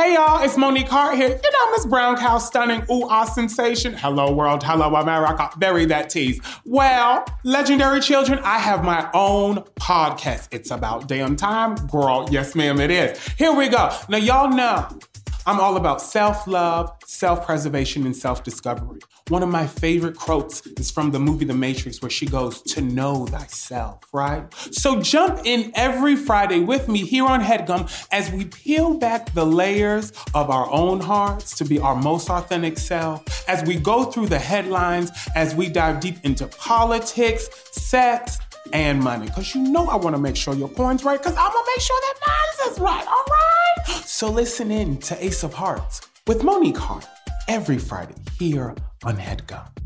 Hey y'all, it's Monique Heart here. You know, Miss Brown Cow stunning, ooh, ah sensation. Hello world, hello America. Bury that tease. Well, legendary children, I have my own podcast. It's about damn time, girl. Yes, ma'am, it is. Here we go. Now, y'all know I'm all about self love, self preservation, and self discovery. One of my favorite quotes is from the movie The Matrix, where she goes, To know thyself, right? So jump in every Friday with me here on HeadGum as we peel back the layers of our own hearts to be our most authentic self, as we go through the headlines, as we dive deep into politics, sex, and money. Because you know I want to make sure your coin's right, because I'm going to make sure that mine's is right, all right? So listen in to Ace of Hearts with Monique Heart every Friday here on HeadGum.